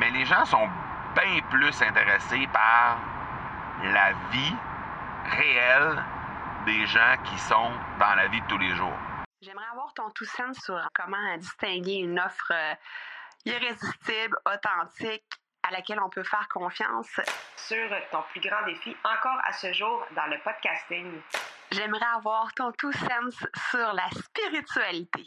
Mais les gens sont bien plus intéressés par la vie réelle des gens qui sont dans la vie de tous les jours. J'aimerais avoir ton tout sens sur comment distinguer une offre euh, irrésistible, authentique, à laquelle on peut faire confiance. Sur ton plus grand défi encore à ce jour dans le podcasting. J'aimerais avoir ton tout sens sur la spiritualité.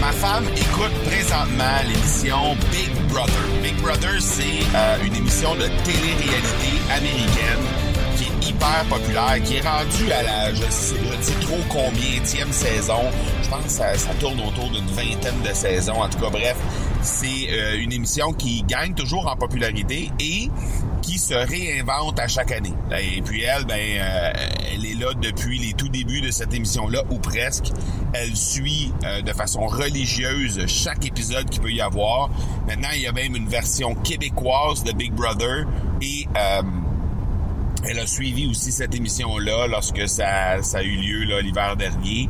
Ma femme écoute présentement l'émission Big Brother. Big Brother, c'est euh, une émission de télé-réalité américaine qui est hyper populaire, qui est rendue à la, je sais, je sais trop combien, saison. Je pense que ça tourne autour d'une vingtaine de saisons. En tout cas, bref, c'est euh, une émission qui gagne toujours en popularité et qui se réinvente à chaque année. Et puis elle, ben, euh, elle est là depuis les tout débuts de cette émission-là, ou presque. Elle suit euh, de façon religieuse chaque épisode qu'il peut y avoir. Maintenant, il y a même une version québécoise de Big Brother et elle a suivi aussi cette émission-là lorsque ça a eu lieu l'hiver dernier.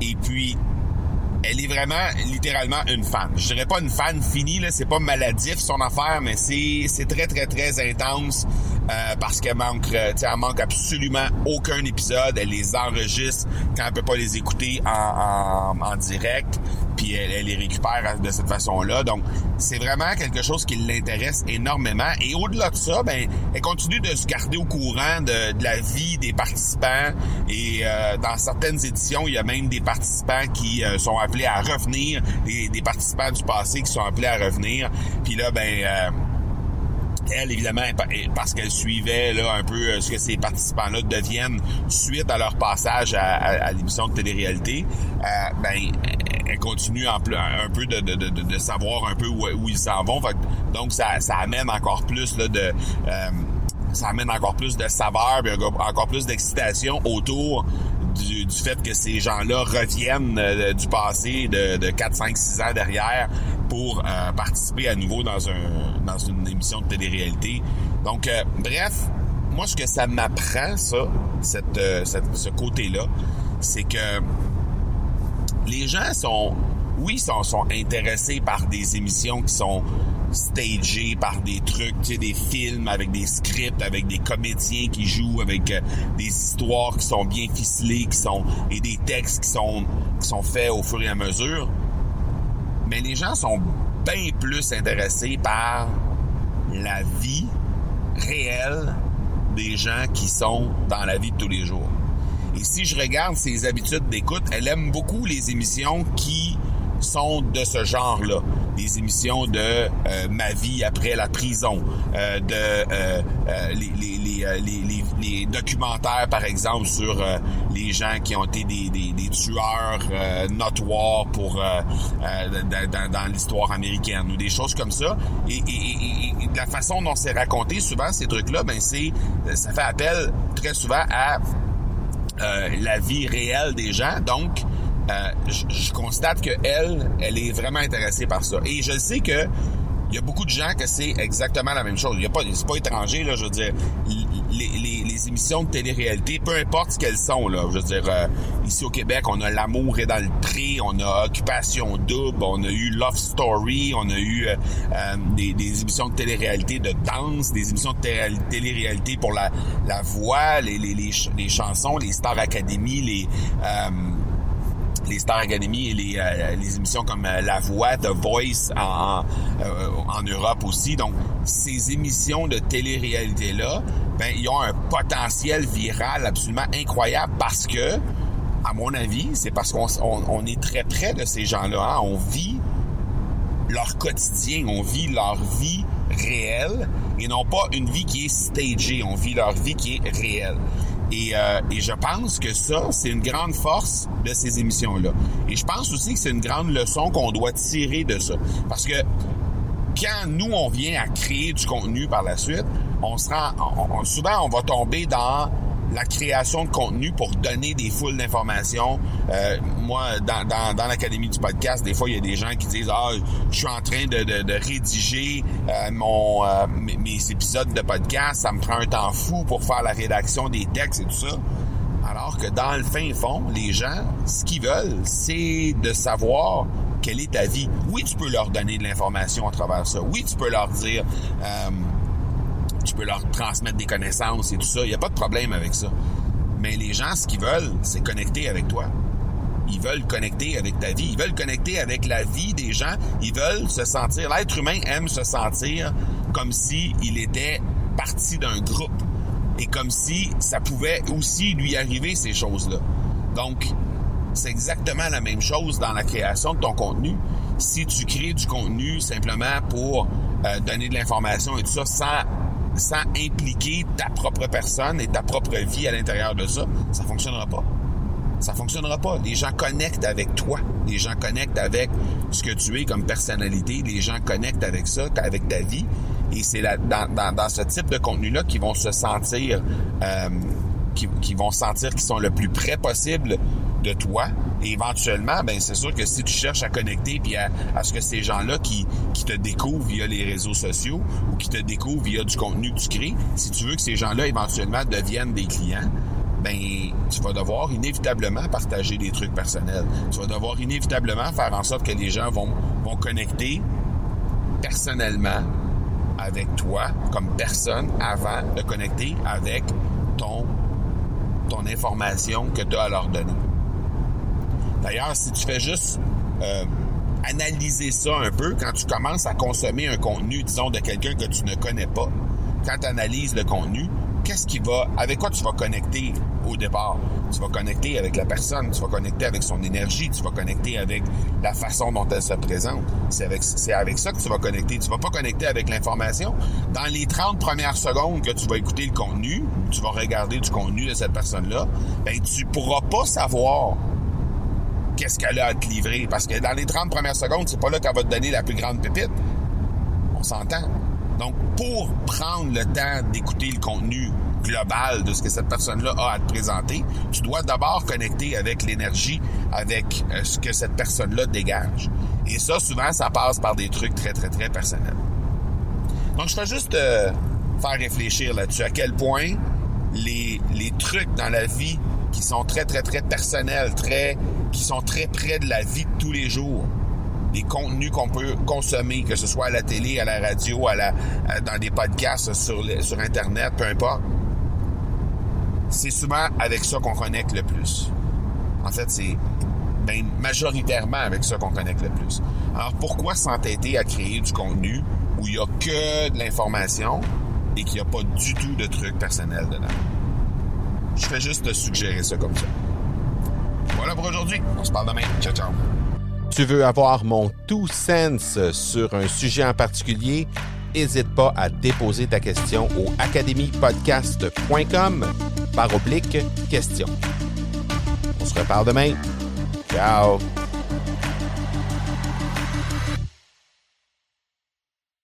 Et puis, elle est vraiment littéralement une fan. Je dirais pas une fan finie, là, c'est pas maladif son affaire, mais c'est, c'est très, très, très intense euh, parce qu'elle manque, euh, elle manque absolument aucun épisode. Elle les enregistre quand elle peut pas les écouter en, en, en direct puis elle, les récupère de cette façon-là. Donc, c'est vraiment quelque chose qui l'intéresse énormément. Et au-delà de ça, ben, elle continue de se garder au courant de, la vie des participants. Et euh, dans certaines éditions, il y a même des participants qui euh, sont appelés à revenir, des, des participants du passé qui sont appelés à revenir. Puis là, ben euh, elle, évidemment, parce qu'elle suivait là un peu euh, ce que ces participants-là deviennent suite à leur passage à, l'émission de télé-réalité, euh, ben, elle continue un peu de, savoir un peu où, ils s'en vont. donc, ça, amène encore plus de... Euh, ça amène encore plus de saveur, encore plus d'excitation autour du, fait que ces gens-là reviennent euh, du passé de, de 4, 5, 6 ans derrière pour euh, participer à nouveau dans un dans une émission de télé-réalité. Donc, euh, bref, moi, ce que ça m'apprend, ça, cette, ce côté-là, c'est que les gens sont, oui, sont, intéressés par des émissions qui sont stagé par des trucs, tu sais, des films avec des scripts, avec des comédiens qui jouent, avec euh, des histoires qui sont bien ficelées, qui sont et des textes qui sont faits au fur et à mesure. Mais les gens sont bien plus intéressés par la vie réelle des gens qui sont dans la vie de tous les jours. Et si je regarde ses habitudes d'écoute, elle aime beaucoup les émissions qui sont de ce genre-là. Des émissions de euh, ma vie après la prison, euh, de euh, les, les, les, les, documentaires, par exemple, sur les gens qui ont été des, des, des tueurs notoires pour dans, dans l'histoire américaine ou des choses comme ça. Et, et, et, la façon dont c'est raconté, souvent, ces trucs-là, ben c'est ça fait appel très souvent à la vie réelle des gens. Donc, euh, je, constate que elle, elle est vraiment intéressée par ça. Et je sais que il y a beaucoup de gens que c'est exactement la même chose. Il y a pas, c'est pas étranger là. Je veux dire, les, les, les émissions de télé-réalité, peu importe ce qu'elles sont là. Je veux dire, euh, ici au Québec, on a l'amour est dans le prix, on a Occupation double, on a eu Love Story, on a eu euh, des, des, émissions de télé-réalité de danse, des émissions de télé-réalité pour la, la voix, les, les, les, les chansons, les Star Academy, les les Star Academy et les, euh, émissions comme euh, La Voix, The Voice en, euh, en Europe aussi. Donc, ces émissions de télé-réalité-là, ben, ils ont un potentiel viral absolument incroyable parce que, à mon avis, c'est parce qu'on on, est très près de ces gens-là. Hein. On vit leur quotidien, on vit leur vie réelle et non pas une vie qui est stagée, on vit leur vie qui est réelle. Et, euh, et je pense que ça, c'est une grande force de ces émissions-là. Et je pense aussi que c'est une grande leçon qu'on doit tirer de ça. Parce que quand nous, on vient à créer du contenu par la suite, on se rend, on- souvent, on va tomber dans la création de contenu pour donner des foules d'informations. Euh, moi, dans, dans, dans l'académie du podcast, des fois, il y a des gens qui disent ah, je suis en train de, de, de rédiger euh, mon euh, mes, épisodes de podcast, ça me prend un temps fou pour faire la rédaction des textes et tout ça. Alors que dans le fin fond, les gens, ce qu'ils veulent, c'est de savoir quelle est ta vie. Oui, tu peux leur donner de l'information à travers ça. Oui, tu peux leur dire, euh, tu peux leur transmettre des connaissances et tout ça. Il n'y a pas de problème avec ça. Mais les gens, ce qu'ils veulent, c'est connecter avec toi. Ils veulent connecter avec ta vie. Ils veulent connecter avec la vie des gens. Ils veulent se sentir. L'être humain aime se sentir comme si était partie d'un groupe et comme si ça pouvait aussi lui arriver ces choses-là. Donc, c'est exactement la même chose dans la création de ton contenu. Si tu crées du contenu simplement pour euh, donner de l'information et tout ça sans, sans impliquer ta propre personne et ta propre vie à l'intérieur de ça, ça fonctionnera pas. Ça fonctionnera pas. Les gens connectent avec toi. Les gens connectent avec ce que tu es comme personnalité. Les gens connectent avec ça, avec ta vie. Et c'est dans, ce type de contenu-là qu'ils vont se sentir, euh, qui, qui vont sentir qu'ils sont le plus près possible de toi. Et éventuellement, ben c'est sûr que si tu cherches à connecter puis à, à ce que ces gens-là qui, qui te découvrent via les réseaux sociaux ou qui te découvrent via du contenu que tu crées, si tu veux que ces gens-là éventuellement deviennent des clients, ben tu vas devoir inévitablement partager des trucs personnels. Tu vas devoir inévitablement faire en sorte que les gens vont, vont connecter personnellement avec toi comme personne avant de connecter avec ton, ton information que tu as à leur donner. D'ailleurs, si tu fais juste euh, analyser ça un peu, quand tu commences à consommer un contenu, disons, de quelqu'un que tu ne connais pas, quand tu analyses le contenu, qu'est-ce qui va, avec quoi tu vas connecter au départ? Tu vas connecter avec la personne, tu vas connecter avec son énergie, tu vas connecter avec la façon dont elle se présente. C'est avec, c'est avec ça que tu vas connecter. Tu vas pas connecter avec l'information. Dans les 30 premières secondes que tu vas écouter le contenu, tu vas regarder du contenu de cette personne-là, ben, tu pourras pas savoir qu'est-ce qu'elle a à te livrer? Parce que dans les 30 premières secondes, c'est pas là qu'elle va te donner la plus grande pépite. On s'entend. Donc, pour prendre le temps d'écouter le contenu global de ce que cette personne-là a à te présenter, tu dois d'abord connecter avec l'énergie, avec euh, ce que cette personne-là dégage. Et ça, souvent, ça passe par des trucs très, très, très personnels. Donc, je vais juste euh, faire réfléchir là-dessus, à quel point les trucs dans la vie qui sont très, très, très personnels, très, qui sont très près de la vie de tous les jours, les contenus qu'on peut consommer, que ce soit à la télé, à la radio, à la, dans des podcasts sur, sur Internet, peu importe, c'est souvent avec ça qu'on connecte le plus. En fait, c'est ben, majoritairement avec ça qu'on connecte le plus. Alors, pourquoi s'entêter à créer du contenu où il n'y a que de l'information et qu'il n'y a pas du tout de trucs personnels dedans? Je fais juste te suggérer ça comme ça. Voilà pour aujourd'hui. On se parle demain. Ciao, ciao. Tu veux avoir mon tout sens sur un sujet en particulier? N'hésite pas à déposer ta question au academypodcast.com par oblique question. On se reparle demain. Ciao!